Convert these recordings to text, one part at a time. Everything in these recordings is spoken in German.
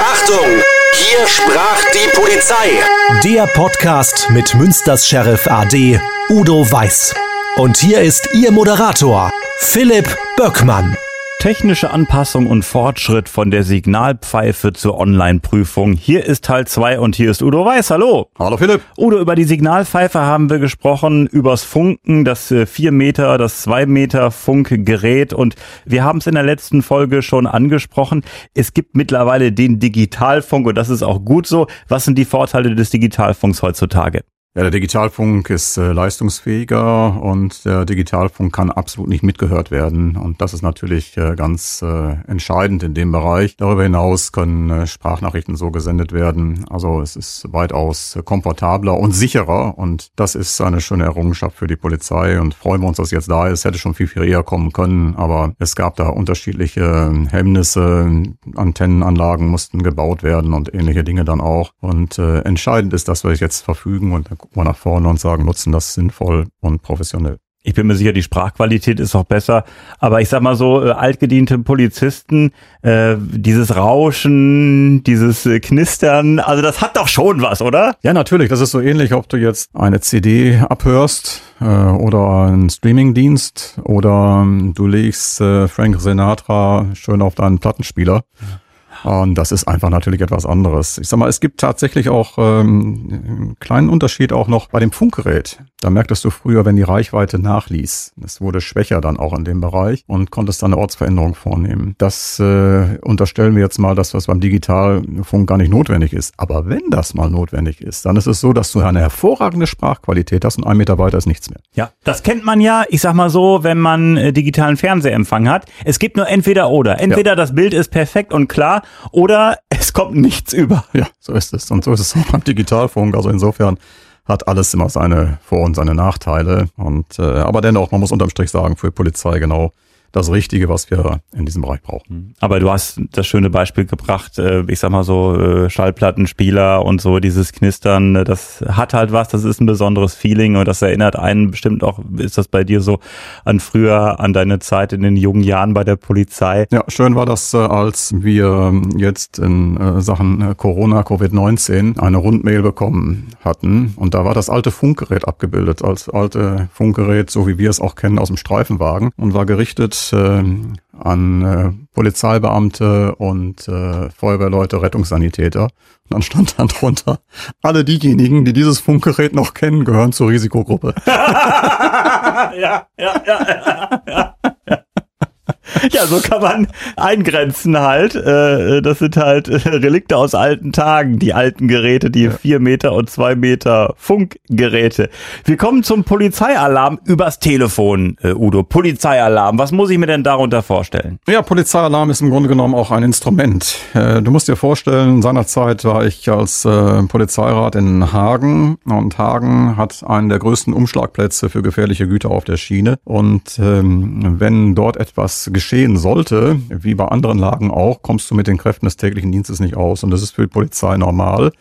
Achtung! Hier sprach die Polizei. Der Podcast mit Münsters Sheriff AD Udo Weiß. Und hier ist Ihr Moderator, Philipp Böckmann. Technische Anpassung und Fortschritt von der Signalpfeife zur Online-Prüfung. Hier ist Teil 2 und hier ist Udo Weiß. Hallo. Hallo Philipp. Udo, über die Signalpfeife haben wir gesprochen, übers Funken, das 4 Meter, das 2 Meter Funkgerät und wir haben es in der letzten Folge schon angesprochen. Es gibt mittlerweile den Digitalfunk und das ist auch gut so. Was sind die Vorteile des Digitalfunks heutzutage? Ja, der Digitalfunk ist äh, leistungsfähiger und der Digitalfunk kann absolut nicht mitgehört werden. Und das ist natürlich äh, ganz äh, entscheidend in dem Bereich. Darüber hinaus können äh, Sprachnachrichten so gesendet werden. Also es ist weitaus komfortabler und sicherer. Und das ist eine schöne Errungenschaft für die Polizei. Und freuen wir uns, dass jetzt da ist. Hätte schon viel, viel eher kommen können. Aber es gab da unterschiedliche Hemmnisse. Antennenanlagen mussten gebaut werden und ähnliche Dinge dann auch. Und äh, entscheidend ist, dass wir jetzt verfügen und gucken wir nach vorne und sagen, nutzen das sinnvoll und professionell. Ich bin mir sicher, die Sprachqualität ist auch besser. Aber ich sag mal so, äh, altgediente Polizisten, äh, dieses Rauschen, dieses äh, Knistern, also das hat doch schon was, oder? Ja, natürlich. Das ist so ähnlich, ob du jetzt eine CD abhörst äh, oder einen Streamingdienst oder ähm, du legst äh, Frank Sinatra schön auf deinen Plattenspieler. Ja und das ist einfach natürlich etwas anderes. Ich sag mal, es gibt tatsächlich auch ähm, einen kleinen Unterschied auch noch bei dem Funkgerät. Da merktest du früher, wenn die Reichweite nachließ. Es wurde schwächer dann auch in dem Bereich und konntest dann eine Ortsveränderung vornehmen. Das äh, unterstellen wir jetzt mal, dass das beim Digitalfunk gar nicht notwendig ist. Aber wenn das mal notwendig ist, dann ist es so, dass du eine hervorragende Sprachqualität hast und ein Meter weiter ist nichts mehr. Ja, das kennt man ja, ich sag mal so, wenn man äh, digitalen Fernsehempfang hat. Es gibt nur entweder oder. Entweder ja. das Bild ist perfekt und klar oder es kommt nichts über. Ja, so ist es. Und so ist es auch beim Digitalfunk. Also insofern hat alles immer seine Vor- und seine Nachteile. Und äh, aber dennoch, man muss unterm Strich sagen, für Polizei genau das Richtige, was wir in diesem Bereich brauchen. Mhm. Aber du hast das schöne Beispiel gebracht, äh, ich sag mal so äh, Schallplattenspieler und so dieses Knistern, äh, das hat halt was, das ist ein besonderes Feeling und das erinnert einen bestimmt auch, ist das bei dir so an früher, an deine Zeit in den jungen Jahren bei der Polizei? Ja, schön war das, als wir ähm, jetzt in Sachen Corona, Covid-19 eine Rundmail bekommen hatten und da war das alte Funkgerät abgebildet, als alte Funkgerät, so wie wir es auch kennen aus dem Streifenwagen und war gerichtet äh, an äh, Polizeibeamte und äh, Feuerwehrleute, Rettungssanitäter. Und dann stand dann drunter, alle diejenigen, die dieses Funkgerät noch kennen, gehören zur Risikogruppe. ja, ja, ja, ja, ja. ja, so kann man eingrenzen halt. Äh, das sind halt äh, Relikte aus alten Tagen, die alten Geräte, die vier Meter und zwei Meter Funkgeräte. Wir kommen zum Polizeialarm übers Telefon, äh, Udo. Polizeialarm, was muss ich mir denn darunter vorstellen? Ja, Polizeialarm ist im Grunde genommen auch ein Instrument. Du musst dir vorstellen, seinerzeit war ich als Polizeirat in Hagen und Hagen hat einen der größten Umschlagplätze für gefährliche Güter auf der Schiene. Und ähm, wenn dort etwas geschehen sollte, wie bei anderen Lagen auch, kommst du mit den Kräften des täglichen Dienstes nicht aus. Und das ist für die Polizei normal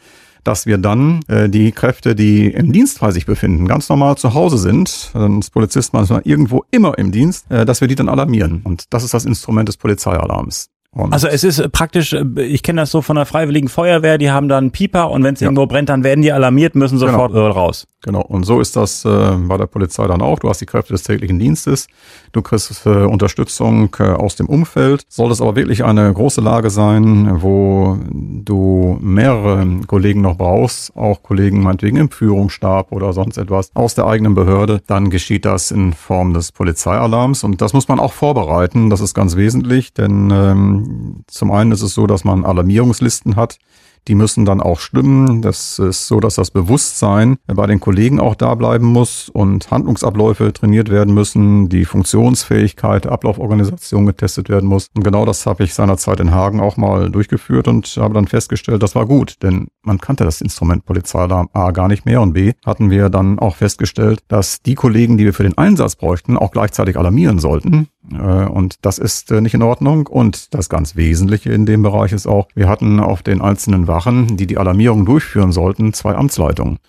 dass wir dann äh, die Kräfte, die im Dienstfall sich befinden, ganz normal zu Hause sind, ist Polizist manchmal irgendwo immer im Dienst, äh, dass wir die dann alarmieren. Und das ist das Instrument des Polizeialarms. Und also es ist praktisch, äh, ich kenne das so von der Freiwilligen Feuerwehr, die haben dann einen Pieper und wenn es ja. irgendwo brennt, dann werden die alarmiert, müssen genau. sofort genau. raus. Genau, und so ist das äh, bei der Polizei dann auch. Du hast die Kräfte des täglichen Dienstes, du kriegst äh, Unterstützung äh, aus dem Umfeld. Soll es aber wirklich eine große Lage sein, wo du mehrere Kollegen noch brauchst, auch Kollegen meinetwegen im Führungsstab oder sonst etwas aus der eigenen Behörde, dann geschieht das in Form des Polizeialarms und das muss man auch vorbereiten. Das ist ganz wesentlich, denn ähm, zum einen ist es so, dass man Alarmierungslisten hat, die müssen dann auch stimmen. Das ist so, dass das Bewusstsein bei den Kollegen auch da bleiben muss und Handlungsabläufe trainiert werden müssen, die Funktionsfähigkeit, Ablauforganisation getestet werden muss. Und genau das habe ich seinerzeit in Hagen auch mal durchgeführt und habe dann festgestellt, das war gut, denn man kannte das Instrument Polizeialarm A gar nicht mehr und B hatten wir dann auch festgestellt, dass die Kollegen, die wir für den Einsatz bräuchten, auch gleichzeitig alarmieren sollten. Äh, und das ist äh, nicht in Ordnung. Und das ganz Wesentliche in dem Bereich ist auch, wir hatten auf den einzelnen Wachen, die die Alarmierung durchführen sollten, zwei Amtsleitungen.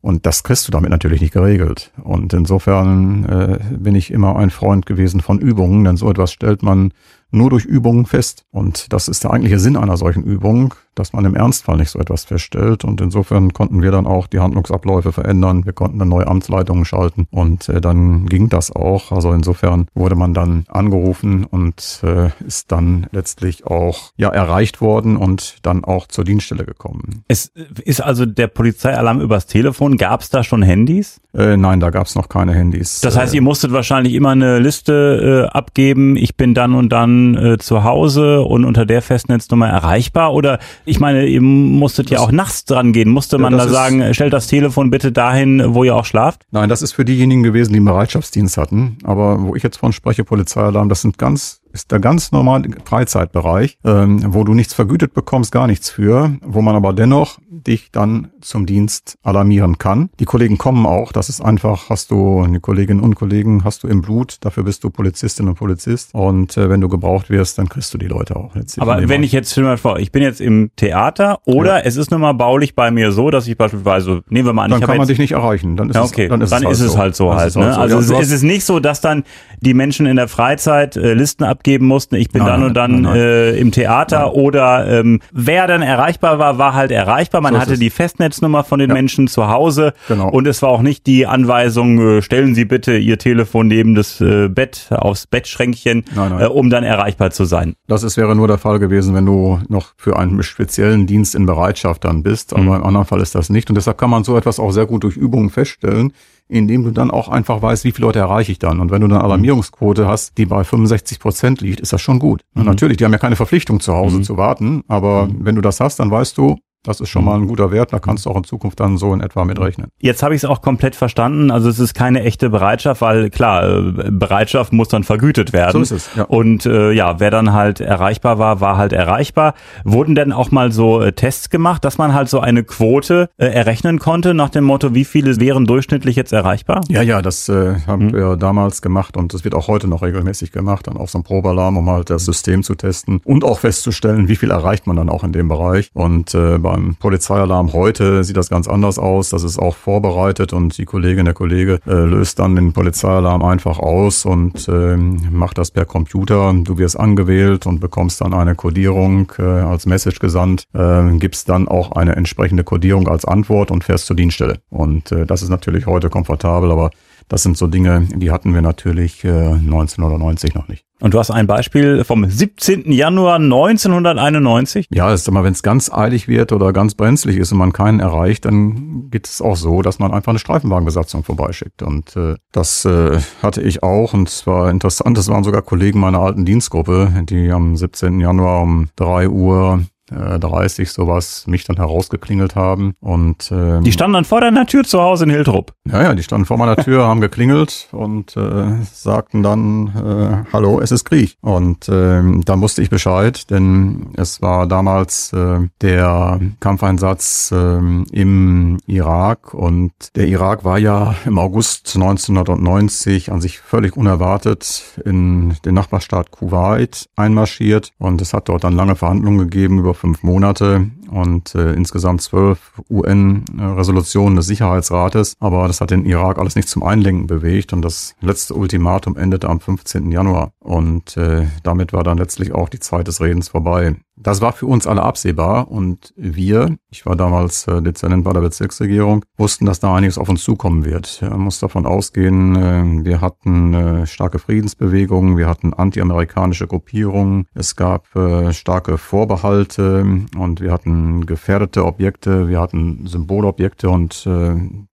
Und das kriegst du damit natürlich nicht geregelt. Und insofern äh, bin ich immer ein Freund gewesen von Übungen, denn so etwas stellt man nur durch Übungen fest. Und das ist der eigentliche Sinn einer solchen Übung, dass man im Ernstfall nicht so etwas feststellt. Und insofern konnten wir dann auch die Handlungsabläufe verändern. Wir konnten dann neue Amtsleitungen schalten und äh, dann ging das auch. Also insofern wurde man dann angerufen und äh, ist dann letztlich auch ja erreicht worden und dann auch zur Dienststelle gekommen. Es ist also der Polizeialarm übers Telefon. Gab es da schon Handys? Äh, nein, da gab es noch keine Handys. Das heißt, ihr musstet wahrscheinlich immer eine Liste äh, abgeben. Ich bin dann und dann äh, zu Hause und unter der Festnetznummer erreichbar. Oder ich meine, ihr musstet ja auch nachts dran gehen. Musste man Ja, da sagen, stellt das Telefon bitte dahin, wo ihr auch schlaft? Nein, das ist für diejenigen gewesen, die einen Bereitschaftsdienst hatten. Aber wo ich jetzt von spreche, Polizeialarm, das sind ganz, ist der ganz normale Freizeitbereich, ähm, wo du nichts vergütet bekommst, gar nichts für, wo man aber dennoch dich dann zum Dienst alarmieren kann. Die Kollegen kommen auch, das ist einfach, hast du die Kolleginnen und Kollegen, hast du im Blut, dafür bist du Polizistin und Polizist. Und äh, wenn du gebraucht wirst, dann kriegst du die Leute auch. Aber wenn ich jetzt stell dir mal vor, ich bin jetzt im Theater oder es ist nun mal baulich bei mir so, dass ich beispielsweise, nehmen wir mal an, dann ich kann man dich nicht erreichen. Dann ist Ja, es, okay, dann ist, es, halt so Dann halt. ist es Ne? so. Also Ja, es, es ist nicht so, dass dann die Menschen in der Freizeit äh, Listen abgeben mussten. Ich bin Nein, dann und dann nein, nein. Äh, im Theater oder ähm, wer dann erreichbar war, war halt erreichbar. Man So hatte die Festnetznummer von den Ja. Menschen zu Hause Genau. und es war auch nicht die Anweisung, äh, stellen Sie bitte Ihr Telefon neben das äh, Bett aufs Bettschränkchen. Äh, um dann erreichbar zu sein. Das ist, wäre nur der Fall gewesen, wenn du noch für einen speziellen Dienst in Bereitschaft dann bist. Aber Mhm. im anderen Fall ist das nicht. Und deshalb kann man so etwas auch sehr gut durch Übungen feststellen, indem du dann auch einfach weißt, wie viele Leute erreiche ich dann. Und wenn du Mhm. eine Alarmierungsquote hast, die bei 65 Prozent liegt, ist das schon gut. Mhm. natürlich, die haben ja keine Verpflichtung zu Hause zu warten. Aber wenn du das hast, dann weißt du, das ist schon Mhm. mal ein guter Wert. Da kannst du auch in Zukunft dann so in etwa mitrechnen. Jetzt habe ich es auch komplett verstanden. Also es ist keine echte Bereitschaft, weil klar, äh, Bereitschaft muss dann vergütet werden. So ist es, ja. Und äh, ja, wer dann halt erreichbar war, war halt erreichbar. Wurden denn auch mal so äh, Tests gemacht, dass man halt so eine Quote äh, errechnen konnte nach dem Motto, wie viele wären durchschnittlich jetzt erreichbar? Ja, ja, das äh, haben Mhm. wir damals gemacht und das wird auch heute noch regelmäßig gemacht, dann auf so einem Probealarm, um halt das System zu testen und auch festzustellen, wie viel erreicht man dann auch in dem Bereich. Und äh, beim Polizeialarm heute sieht das ganz anders aus. Das ist auch vorbereitet und die Kollegin, der Kollege äh, löst dann den Polizeialarm einfach aus und ähm, macht das per Computer. Du wirst angewählt und bekommst dann eine Kodierung äh, als Message gesandt, äh, gibst dann auch eine entsprechende Kodierung als Antwort und fährst zur Dienststelle. Und äh, das ist natürlich heute komfortabel, aber das sind so Dinge, die hatten wir natürlich äh, 1990 noch nicht. Und du hast ein Beispiel vom 17. Januar 1991. Ja, ist immer, wenn es ganz eilig wird oder ganz brenzlig ist und man keinen erreicht, dann geht es auch so, dass man einfach eine Streifenwagenbesatzung vorbeischickt. Und äh, das äh, hatte ich auch und es war interessant, das waren sogar Kollegen meiner alten Dienstgruppe, die am 17. Januar um 3 Uhr äh, 30 sowas mich dann herausgeklingelt haben und ähm, Die standen dann vor deiner Tür zu Hause in Hildrup. Ja, ja, die standen vor meiner Tür, haben geklingelt und äh, sagten dann, äh, hallo, es ist Krieg. Und ähm, da wusste ich Bescheid, denn es war damals äh, der Kampfeinsatz ähm, im Irak und der Irak war ja im August 1990 an sich völlig unerwartet in den Nachbarstaat Kuwait einmarschiert und es hat dort dann lange Verhandlungen gegeben über fünf Monate und äh, insgesamt zwölf UN-Resolutionen des Sicherheitsrates. Aber das hat den Irak alles nicht zum Einlenken bewegt und das letzte Ultimatum endete am 15. Januar. Und äh, damit war dann letztlich auch die Zeit des Redens vorbei. Das war für uns alle absehbar und wir, ich war damals äh, Dezernent bei der Bezirksregierung, wussten, dass da einiges auf uns zukommen wird. Man muss davon ausgehen, äh, wir hatten äh, starke Friedensbewegungen, wir hatten anti-amerikanische Gruppierungen, es gab starke Vorbehalte und wir hatten gefährdete Objekte, wir hatten Symbolobjekte und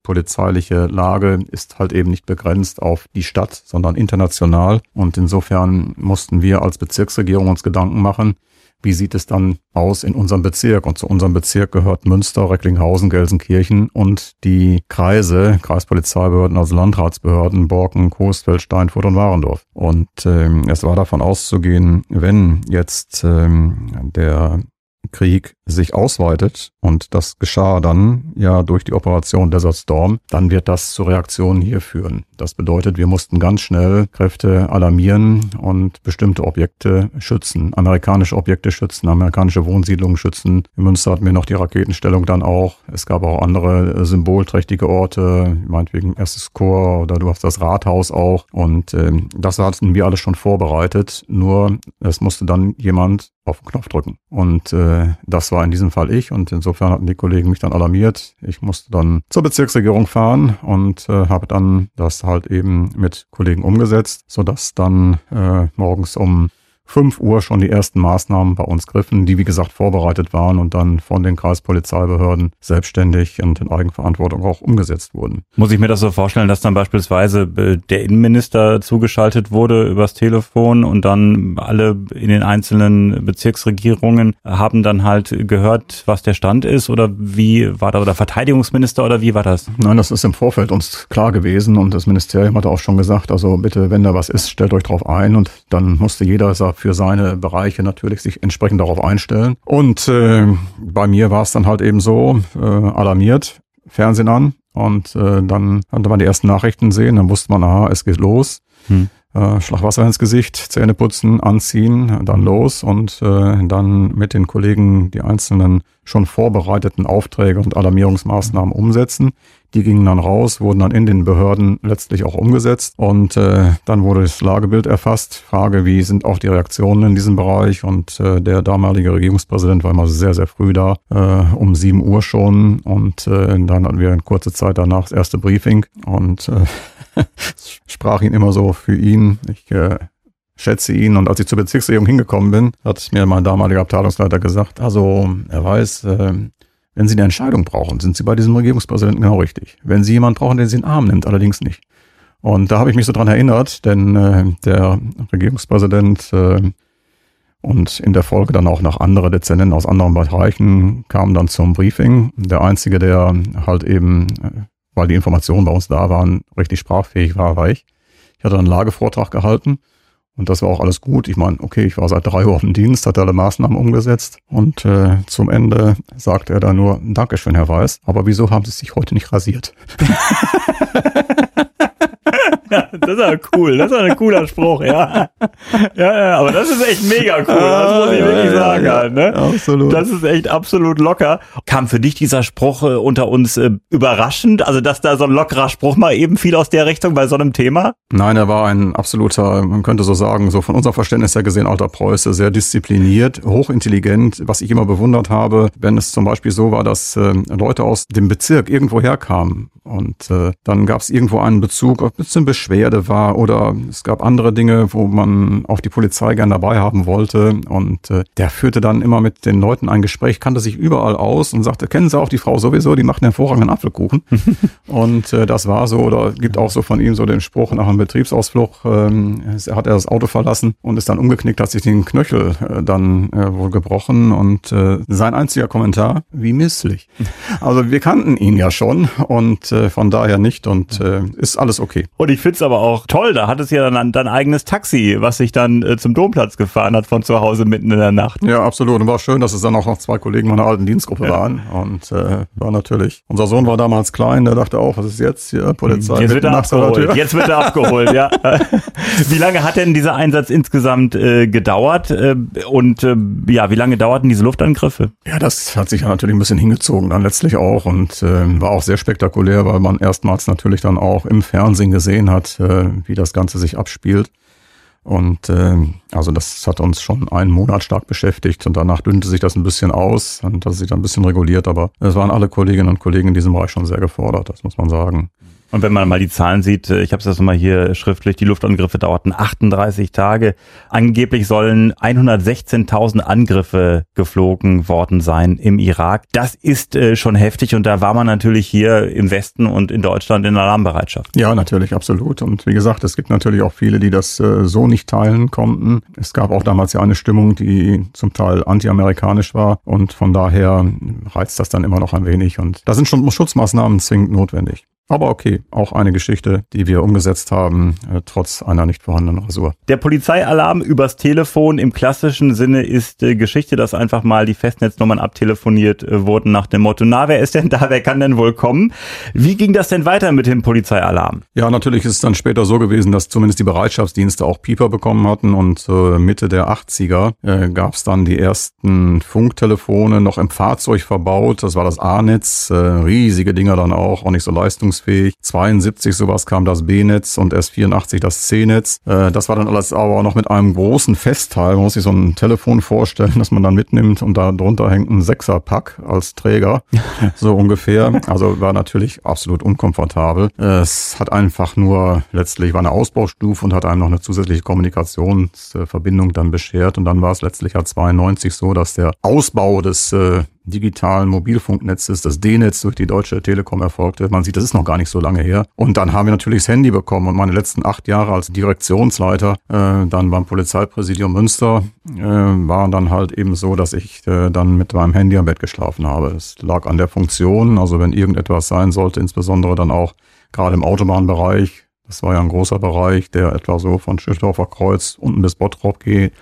polizeiliche Lage ist halt eben nicht begrenzt auf die Stadt, sondern international. Und insofern mussten wir als Bezirksregierung uns Gedanken machen, wie sieht es dann aus in unserem Bezirk? Und zu unserem Bezirk gehört Münster, Recklinghausen, Gelsenkirchen und die Kreise, Kreispolizeibehörden, also Landratsbehörden, Borken, Coesfeld, Steinfurt und Warendorf. Und ähm, es war davon auszugehen, wenn jetzt ähm, der Krieg sich ausweitet und das geschah dann ja durch die Operation Desert Storm, dann wird das zu Reaktionen hier führen. Das bedeutet, wir mussten ganz schnell Kräfte alarmieren und bestimmte Objekte schützen, amerikanische Objekte schützen, amerikanische Wohnsiedlungen schützen. In Münster hatten wir noch die Raketenstellung dann auch. Es gab auch andere äh, symbolträchtige Orte, meinetwegen erstes Chor oder du hast das Rathaus auch. Und ähm, das hatten wir alles schon vorbereitet. Nur es musste dann jemand auf den Knopf drücken. Und äh, das war in diesem Fall ich und insofern hatten die Kollegen mich dann alarmiert. Ich musste dann zur Bezirksregierung fahren und äh, habe dann das halt eben mit Kollegen umgesetzt, sodass dann äh, morgens um 5 Uhr schon die ersten Maßnahmen bei uns griffen, die wie gesagt vorbereitet waren und dann von den Kreispolizeibehörden selbstständig und in Eigenverantwortung auch umgesetzt wurden. Muss ich mir das so vorstellen, dass dann beispielsweise äh, der Innenminister zugeschaltet wurde übers Telefon und dann alle in den einzelnen Bezirksregierungen haben dann halt gehört, was der Stand ist oder wie war da oder Verteidigungsminister oder wie war das? Nein, das ist im Vorfeld uns klar gewesen und das Ministerium hat auch schon gesagt, also bitte, wenn da was ist, stellt euch drauf ein und dann musste jeder für seine Bereiche natürlich sich entsprechend darauf einstellen. Und äh, bei mir war es dann halt eben so, äh, alarmiert, Fernsehen an und äh, dann konnte man die ersten Nachrichten sehen, dann wusste man, aha, es geht los. Hm. Äh, Schlag Wasser ins Gesicht, Zähne putzen, anziehen, dann los und äh, dann mit den Kollegen die einzelnen schon vorbereiteten Aufträge und Alarmierungsmaßnahmen umsetzen. Die gingen dann raus, wurden dann in den Behörden letztlich auch umgesetzt und äh, dann wurde das Lagebild erfasst. Frage, wie sind auch die Reaktionen in diesem Bereich? Und äh, der damalige Regierungspräsident war immer sehr, sehr früh da, äh, um sieben Uhr schon und äh, dann hatten wir in kurzer Zeit danach das erste Briefing und äh, sprach ihn immer so für ihn. Ich äh, schätze ihn. Und als ich zur Bezirksregierung hingekommen bin, hat mir mein damaliger Abteilungsleiter gesagt, also er weiß, äh, wenn Sie eine Entscheidung brauchen, sind Sie bei diesem Regierungspräsidenten genau richtig. Wenn Sie jemanden brauchen, der Sie in den Arm nimmt, allerdings nicht. Und da habe ich mich so dran erinnert, denn äh, der Regierungspräsident äh, und in der Folge dann auch noch andere Dezernenten aus anderen Bereichen kamen dann zum Briefing. Der einzige, der halt eben, äh, weil die Informationen bei uns da waren, richtig sprachfähig war, war ich. Ich hatte einen Lagevortrag gehalten und das war auch alles gut. Ich meine, okay, ich war seit drei Uhr auf dem Dienst, hatte alle Maßnahmen umgesetzt. Und äh, zum Ende sagte er dann nur, Dankeschön, Herr Weiß, aber wieso haben Sie sich heute nicht rasiert? das ist aber cool. Das ist ein cooler Spruch, ja. Ja, ja, aber das ist echt mega cool. Das muss ich wirklich sagen. Halt, ne? Absolut. Das ist echt absolut locker. Kam für dich dieser Spruch äh, unter uns äh, überraschend? Also, dass da so ein lockerer Spruch mal eben viel aus der Richtung bei so einem Thema? Nein, er war ein absoluter, man könnte so sagen, so von unserem Verständnis her gesehen, alter Preuße, sehr diszipliniert, hochintelligent, was ich immer bewundert habe, wenn es zum Beispiel so war, dass äh, Leute aus dem Bezirk irgendwo herkamen und äh, dann gab es irgendwo einen Bezug, ob es eine Beschwerde war oder es gab andere Dinge, wo man auch die Polizei gern dabei haben wollte. Und äh, der führte dann immer mit den Leuten ein Gespräch, kannte sich überall aus und sagte, kennen Sie auch die Frau sowieso, die macht einen hervorragenden Apfelkuchen. und äh, das war so, oder gibt auch so von ihm so den Spruch nach einem Betriebsausflug, ähm, hat er das Auto verlassen und ist dann umgeknickt, hat sich den Knöchel äh, dann äh, wohl gebrochen und äh, sein einziger Kommentar, wie misslich. Also wir kannten ihn ja schon und äh, von daher nicht und äh, ist alles okay. Und ich find's aber auch toll, da hat es ja dann dein eigenes Taxi, was sich dann äh, zum Domplatz gefahren hat von zu Hause mitten in der Nacht. Ja, absolut. Und war schön, dass es dann auch noch zwei Kollegen meiner alten Dienstgruppe ja. waren. Und äh, war natürlich, unser Sohn war damals klein, der dachte auch, was ist jetzt hier, Polizei? Jetzt wird er abgeholt. Jetzt wird er abgeholt, ja. wie lange hat denn dieser Einsatz insgesamt äh, gedauert? Äh, und äh, ja, wie lange dauerten diese Luftangriffe? Ja, das hat sich ja natürlich ein bisschen hingezogen dann letztlich auch und äh, war auch sehr spektakulär, weil man erstmals natürlich dann auch im Fernsehen gesehen hat, äh, wie das Ganze sich abspielt. Und äh, also das hat uns schon einen Monat stark beschäftigt und danach dünnte sich das ein bisschen aus und das sich dann ein bisschen reguliert, aber es waren alle Kolleginnen und Kollegen in diesem Bereich schon sehr gefordert, das muss man sagen. Und wenn man mal die Zahlen sieht, äh, ich habe es jetzt mal hier schriftlich, die Luftangriffe dauerten 38 Tage. Angeblich sollen 116.000 Angriffe geflogen worden sein im Irak. Das ist äh, schon heftig und da war man natürlich hier im Westen und in Deutschland in Alarmbereitschaft. Ja, natürlich, absolut. Und wie gesagt, es gibt natürlich auch viele, die das äh, so nicht teilen konnten. Es gab auch damals ja eine Stimmung, die zum Teil antiamerikanisch war und von daher reizt das dann immer noch ein wenig. Und da sind schon Schutzmaßnahmen zwingend notwendig. Aber okay, auch eine Geschichte, die wir umgesetzt haben, äh, trotz einer nicht vorhandenen Rasur. Der Polizeialarm übers Telefon im klassischen Sinne ist äh, Geschichte, dass einfach mal die Festnetznummern abtelefoniert äh, wurden nach dem Motto, na, wer ist denn da, wer kann denn wohl kommen? Wie ging das denn weiter mit dem Polizeialarm? Ja, natürlich ist es dann später so gewesen, dass zumindest die Bereitschaftsdienste auch Pieper bekommen hatten und äh, Mitte der 80er äh, gab es dann die ersten Funktelefone noch im Fahrzeug verbaut. Das war das A-Netz, äh, riesige Dinger dann auch, auch nicht so leistungsfähig leistungsfähig. 72 sowas kam das B-Netz und erst 84 das C-Netz. Äh, das war dann alles aber noch mit einem großen Festteil. Man muss sich so ein Telefon vorstellen, das man dann mitnimmt und da drunter hängt ein Sechserpack als Träger, so ungefähr. Also war natürlich absolut unkomfortabel. Es hat einfach nur letztlich war eine Ausbaustufe und hat einem noch eine zusätzliche Kommunikationsverbindung dann beschert und dann war es letztlich ja 92 so, dass der Ausbau des äh, digitalen Mobilfunknetzes, das D-Netz durch die Deutsche Telekom erfolgte. Man sieht, das ist noch gar nicht so lange her. Und dann haben wir natürlich das Handy bekommen und meine letzten acht Jahre als Direktionsleiter äh, dann beim Polizeipräsidium Münster äh, waren dann halt eben so, dass ich äh, dann mit meinem Handy am Bett geschlafen habe. Es lag an der Funktion, also wenn irgendetwas sein sollte, insbesondere dann auch gerade im Autobahnbereich, das war ja ein großer Bereich, der etwa so von Schiffdorfer Kreuz unten bis Bottrop geht,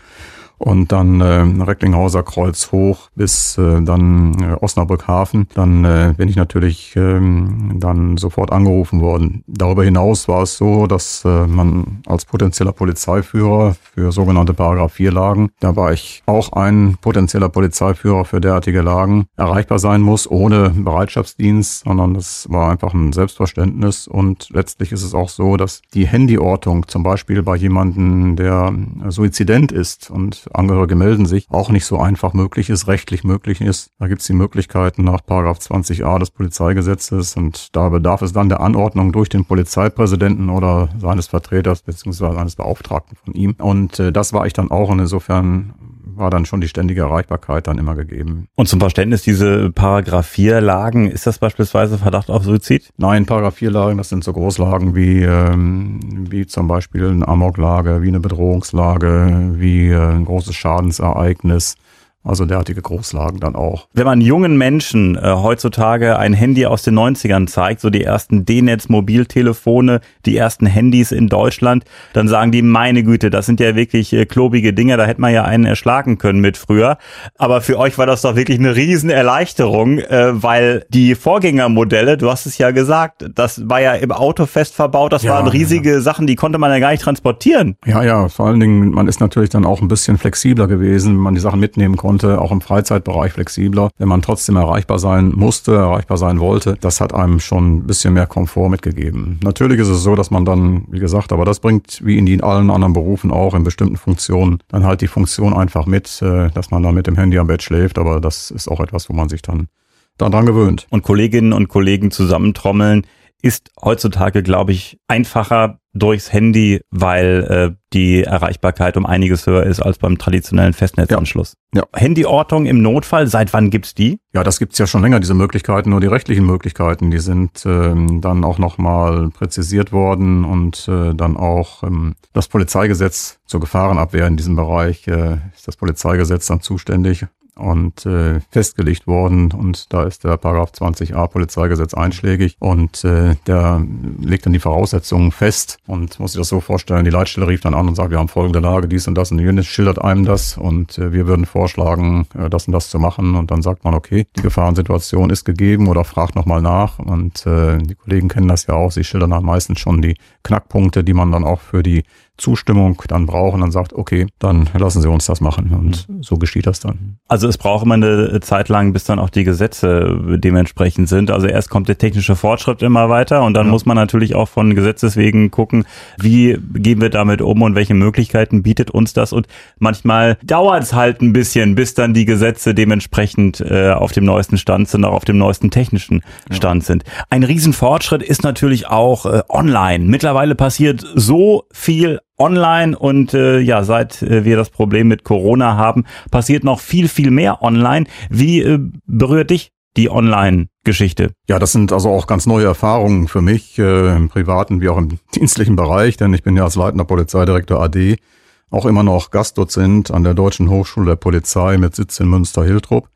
und dann äh, Recklinghauser Kreuz hoch bis äh, dann äh, Osnabrück Hafen. Dann äh, bin ich natürlich ähm, dann sofort angerufen worden. Darüber hinaus war es so, dass äh, man als potenzieller Polizeiführer für sogenannte Paragraph 4 Lagen, da war ich auch ein potenzieller Polizeiführer für derartige Lagen, erreichbar sein muss ohne Bereitschaftsdienst, sondern das war einfach ein Selbstverständnis und letztlich ist es auch so, dass die Handyortung zum Beispiel bei jemanden, der Suizident ist und Angehörige melden sich, auch nicht so einfach möglich ist, rechtlich möglich ist. Da gibt es die Möglichkeiten nach Paragraph 20a des Polizeigesetzes und da bedarf es dann der Anordnung durch den Polizeipräsidenten oder seines Vertreters beziehungsweise eines Beauftragten von ihm. Und äh, das war ich dann auch und insofern war dann schon die ständige Erreichbarkeit dann immer gegeben. Und zum Verständnis, diese Paragraph 4 Lagen, ist das beispielsweise Verdacht auf Suizid? Nein, Paragraph 4 Lagen, das sind so Großlagen wie, ähm, wie zum Beispiel eine Amoklage, wie eine Bedrohungslage, wie äh, ein großes Schadensereignis, also derartige Großlagen dann auch. Wenn man jungen Menschen äh, heutzutage ein Handy aus den 90ern zeigt, so die ersten D-Netz-Mobiltelefone, die ersten Handys in Deutschland, dann sagen die, meine Güte, das sind ja wirklich äh, klobige Dinge, da hätte man ja einen erschlagen können mit früher. Aber für euch war das doch wirklich eine Riesenerleichterung, äh, weil die Vorgängermodelle, du hast es ja gesagt, das war ja im Auto fest verbaut, das ja, waren riesige ja. Sachen, die konnte man ja gar nicht transportieren. Ja, ja, vor allen Dingen, man ist natürlich dann auch ein bisschen flexibler gewesen, wenn man die Sachen mitnehmen konnte konnte, auch im Freizeitbereich flexibler, wenn man trotzdem erreichbar sein musste, erreichbar sein wollte. Das hat einem schon ein bisschen mehr Komfort mitgegeben. Natürlich ist es so, dass man dann, wie gesagt, aber das bringt wie in allen anderen Berufen auch in bestimmten Funktionen dann halt die Funktion einfach mit, äh, dass man dann mit dem Handy am Bett schläft. Aber das ist auch etwas, wo man sich dann daran gewöhnt. Und Kolleginnen und Kollegen zusammentrommeln ist heutzutage, glaube ich, einfacher durchs Handy, weil äh, die Erreichbarkeit um einiges höher ist als beim traditionellen Festnetzanschluss. Ja. ja. Handyortung im Notfall, seit wann gibt's die? Ja, das gibt's ja schon länger, diese Möglichkeiten, nur die rechtlichen Möglichkeiten, die sind ähm, dann auch nochmal präzisiert worden und äh, dann auch ähm, das Polizeigesetz zur Gefahrenabwehr in diesem Bereich äh, ist das Polizeigesetz dann zuständig und äh, festgelegt worden. Und da ist der Paragraph 20a Polizeigesetz einschlägig. Und äh, der legt dann die Voraussetzungen fest und muss sich das so vorstellen, die Leitstelle rief dann an und sagt, wir haben folgende Lage, dies und das und jenes, schildert einem das. Und äh, wir würden vorschlagen, äh, das und das zu machen. Und dann sagt man, okay, die Gefahrensituation ist gegeben oder fragt nochmal nach. Und äh, die Kollegen kennen das ja auch, sie schildern dann meistens schon die Knackpunkte, die man dann auch für die Zustimmung dann braucht und dann sagt, okay, dann lassen Sie uns das machen. Und mhm. so geschieht das dann. Also es braucht immer eine Zeit lang, bis dann auch die Gesetze dementsprechend sind. Also erst kommt der technische Fortschritt immer weiter und dann ja. muss man natürlich auch von Gesetzes wegen gucken, wie gehen wir damit um und welche Möglichkeiten bietet uns das. Und manchmal dauert es halt ein bisschen, bis dann die Gesetze dementsprechend äh, auf dem neuesten Stand sind, auch auf dem neuesten technischen Stand ja. sind. Ein Riesenfortschritt ist natürlich auch äh, online. Mittlerweile passiert so viel online und äh, ja, seit äh, wir das Problem mit Corona haben, passiert noch viel, viel mehr online. Wie äh, berührt dich die Online-Geschichte? Ja, das sind also auch ganz neue Erfahrungen für mich äh, im privaten wie auch im dienstlichen Bereich, denn ich bin ja als leitender Polizeidirektor AD auch immer noch Gastdozent an der Deutschen Hochschule der Polizei mit Sitz in Münster-Hiltrup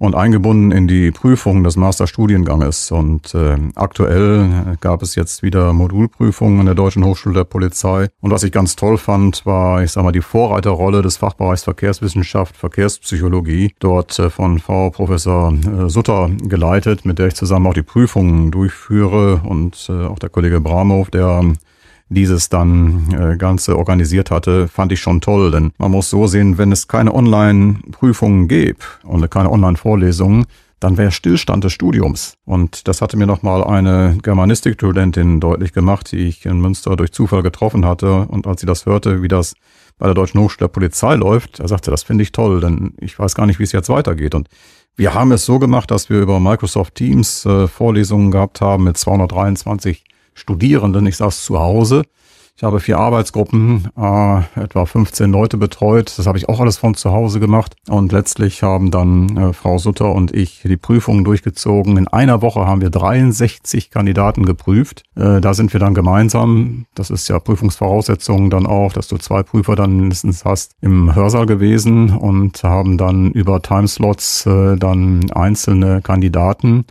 und eingebunden in die Prüfung des Masterstudienganges. Und äh, aktuell gab es jetzt wieder Modulprüfungen an der Deutschen Hochschule der Polizei. Und was ich ganz toll fand, war, ich sag mal, die Vorreiterrolle des Fachbereichs Verkehrswissenschaft, Verkehrspsychologie, dort äh, von Frau Professor äh, Sutter geleitet, mit der ich zusammen auch die Prüfungen durchführe und äh, auch der Kollege Bramhoff, der dieses dann äh, Ganze organisiert hatte, fand ich schon toll. Denn man muss so sehen, wenn es keine Online-Prüfungen gäbe und keine Online-Vorlesungen, dann wäre Stillstand des Studiums. Und das hatte mir nochmal eine Germanistik-Studentin deutlich gemacht, die ich in Münster durch Zufall getroffen hatte. Und als sie das hörte, wie das bei der Deutschen Hochschule der Polizei läuft, er sagte, das finde ich toll, denn ich weiß gar nicht, wie es jetzt weitergeht. Und wir haben es so gemacht, dass wir über Microsoft Teams äh, Vorlesungen gehabt haben mit 223 Studierenden. Ich saß zu Hause ich habe vier Arbeitsgruppen, äh, etwa 15 Leute betreut. Das habe ich auch alles von zu Hause gemacht. Und letztlich haben dann äh, Frau Sutter und ich die Prüfungen durchgezogen. In einer Woche haben wir 63 Kandidaten geprüft. Äh, da sind wir dann gemeinsam. Das ist ja Prüfungsvoraussetzung dann auch, dass du zwei Prüfer dann mindestens hast im Hörsaal gewesen und haben dann über Timeslots äh, dann einzelne Kandidaten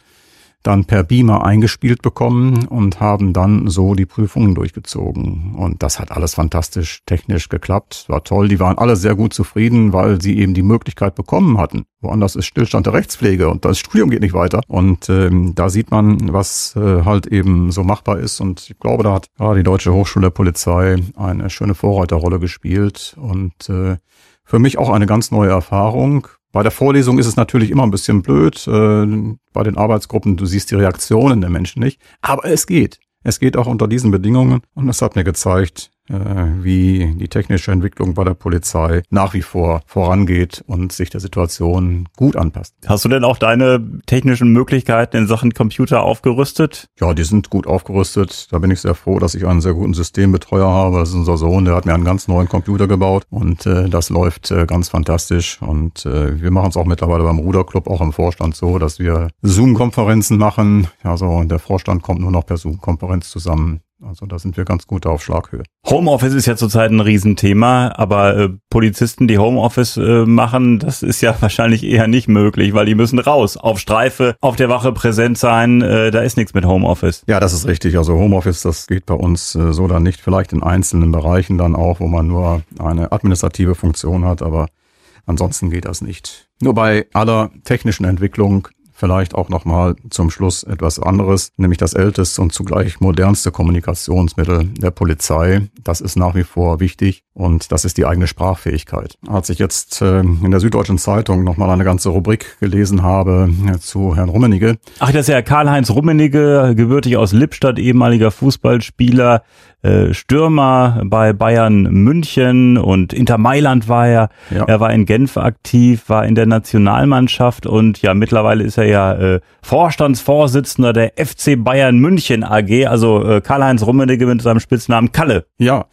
dann per Beamer eingespielt bekommen und haben dann so die Prüfungen durchgezogen. Und das hat alles fantastisch technisch geklappt. War toll. Die waren alle sehr gut zufrieden, weil sie eben die Möglichkeit bekommen hatten. Woanders ist Stillstand der Rechtspflege und das Studium geht nicht weiter. Und ähm, da sieht man, was äh, halt eben so machbar ist. Und ich glaube, da hat gerade die Deutsche Hochschule der Polizei eine schöne Vorreiterrolle gespielt und äh, für mich auch eine ganz neue Erfahrung, bei der Vorlesung ist es natürlich immer ein bisschen blöd. Äh, bei den Arbeitsgruppen, du siehst die Reaktionen der Menschen nicht. Aber es geht. Es geht auch unter diesen Bedingungen. Und das hat mir gezeigt, wie die technische Entwicklung bei der Polizei nach wie vor vorangeht und sich der Situation gut anpasst. Hast du denn auch deine technischen Möglichkeiten in Sachen Computer aufgerüstet? Ja, die sind gut aufgerüstet. Da bin ich sehr froh, dass ich einen sehr guten Systembetreuer habe. Das ist unser Sohn, der hat mir einen ganz neuen Computer gebaut und äh, das läuft äh, ganz fantastisch. Und äh, wir machen es auch mittlerweile beim Ruderclub, auch im Vorstand so, dass wir Zoom-Konferenzen machen. Also der Vorstand kommt nur noch per Zoom-Konferenz zusammen. Also da sind wir ganz gut auf Schlaghöhe. Homeoffice ist ja zurzeit ein Riesenthema, aber äh, Polizisten, die Homeoffice äh, machen, das ist ja wahrscheinlich eher nicht möglich, weil die müssen raus, auf Streife, auf der Wache präsent sein. Äh, da ist nichts mit Homeoffice. Ja, das ist richtig. Also Homeoffice, das geht bei uns äh, so dann nicht. Vielleicht in einzelnen Bereichen dann auch, wo man nur eine administrative Funktion hat, aber ansonsten geht das nicht. Nur bei aller technischen Entwicklung Vielleicht auch nochmal zum Schluss etwas anderes, nämlich das älteste und zugleich modernste Kommunikationsmittel der Polizei. Das ist nach wie vor wichtig und das ist die eigene Sprachfähigkeit. Als ich jetzt äh, in der Süddeutschen Zeitung nochmal eine ganze Rubrik gelesen habe äh, zu Herrn Rummenigge. Ach, das ist ja Karl-Heinz Rummenigge, gebürtig aus Lippstadt, ehemaliger Fußballspieler, äh, Stürmer bei Bayern München und Inter Mailand war er. Ja. Er war in Genf aktiv, war in der Nationalmannschaft und ja, mittlerweile ist er ja äh, Vorstandsvorsitzender der FC Bayern München AG, also äh, Karl-Heinz Rummenigge mit seinem Spitznamen Kalle. Ja,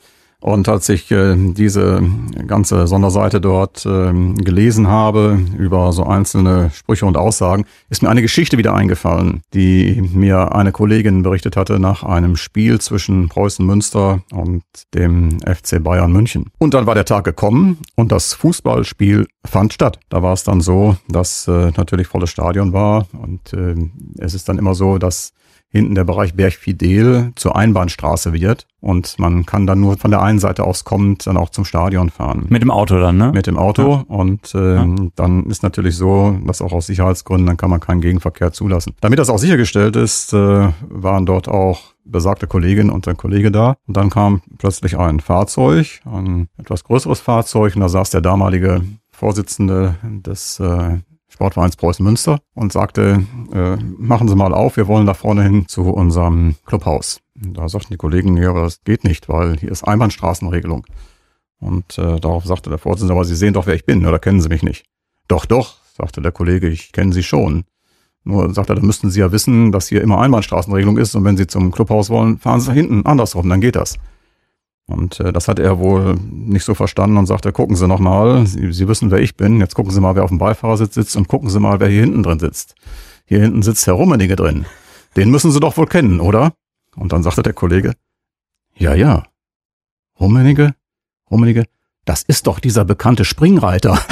und als ich äh, diese ganze Sonderseite dort äh, gelesen habe über so einzelne Sprüche und Aussagen, ist mir eine Geschichte wieder eingefallen, die mir eine Kollegin berichtet hatte nach einem Spiel zwischen Preußen Münster und dem FC Bayern München. Und dann war der Tag gekommen und das Fußballspiel fand statt. Da war es dann so, dass äh, natürlich volles Stadion war und äh, es ist dann immer so, dass hinten der Bereich Bergfidel zur Einbahnstraße wird und man kann dann nur von der einen Seite aus kommend dann auch zum Stadion fahren. Mit dem Auto dann, ne? Mit dem Auto ja. und äh, ja. dann ist natürlich so, dass auch aus Sicherheitsgründen, dann kann man keinen Gegenverkehr zulassen. Damit das auch sichergestellt ist, äh, waren dort auch besagte Kollegin und ein Kollege da. Und dann kam plötzlich ein Fahrzeug, ein etwas größeres Fahrzeug, und da saß der damalige Vorsitzende des äh, Sportvereins Preußen Münster und sagte, äh, machen Sie mal auf, wir wollen da vorne hin zu unserem Clubhaus. Da sagten die Kollegen, ja, das geht nicht, weil hier ist Einbahnstraßenregelung. Und äh, darauf sagte der Vorsitzende, aber Sie sehen doch, wer ich bin, oder kennen Sie mich nicht? Doch, doch, sagte der Kollege, ich kenne Sie schon. Nur sagte er, dann müssten Sie ja wissen, dass hier immer Einbahnstraßenregelung ist und wenn Sie zum Clubhaus wollen, fahren Sie hinten andersrum, dann geht das. Und äh, das hat er wohl nicht so verstanden und sagte, gucken Sie nochmal, Sie, Sie wissen, wer ich bin, jetzt gucken Sie mal, wer auf dem Beifahrersitz sitzt und gucken Sie mal, wer hier hinten drin sitzt. Hier hinten sitzt Herr Rummenigge drin. Den müssen Sie doch wohl kennen, oder? Und dann sagte der Kollege, ja, ja. Rummenigge? Rummenigge? Das ist doch dieser bekannte Springreiter.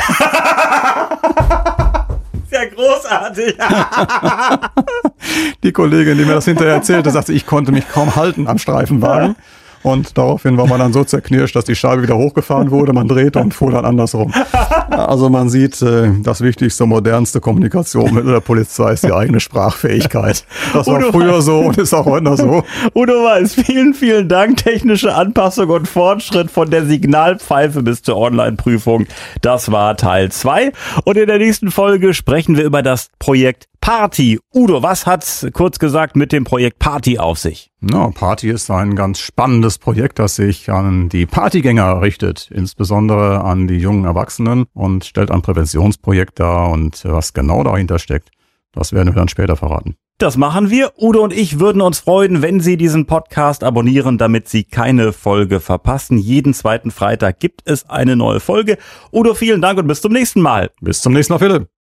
Sehr großartig. die Kollegin, die mir das hinterher erzählte, sagte, ich konnte mich kaum halten am Streifenwagen Und daraufhin war man dann so zerknirscht, dass die Scheibe wieder hochgefahren wurde, man drehte und fuhr dann andersrum. Also man sieht, äh, das wichtigste, modernste Kommunikation mit der Polizei ist die eigene Sprachfähigkeit. Das war Udo früher so und ist auch heute noch so. Udo Weiß, vielen, vielen Dank. Technische Anpassung und Fortschritt von der Signalpfeife bis zur Online-Prüfung. Das war Teil 2. Und in der nächsten Folge sprechen wir über das Projekt Party. Udo, was hat's kurz gesagt mit dem Projekt Party auf sich? Na, Party ist ein ganz spannendes Projekt, das sich an die Partygänger richtet, insbesondere an die jungen Erwachsenen und stellt ein Präventionsprojekt dar und was genau dahinter steckt, das werden wir dann später verraten. Das machen wir. Udo und ich würden uns freuen, wenn Sie diesen Podcast abonnieren, damit Sie keine Folge verpassen. Jeden zweiten Freitag gibt es eine neue Folge. Udo, vielen Dank und bis zum nächsten Mal. Bis zum nächsten Mal, Philipp.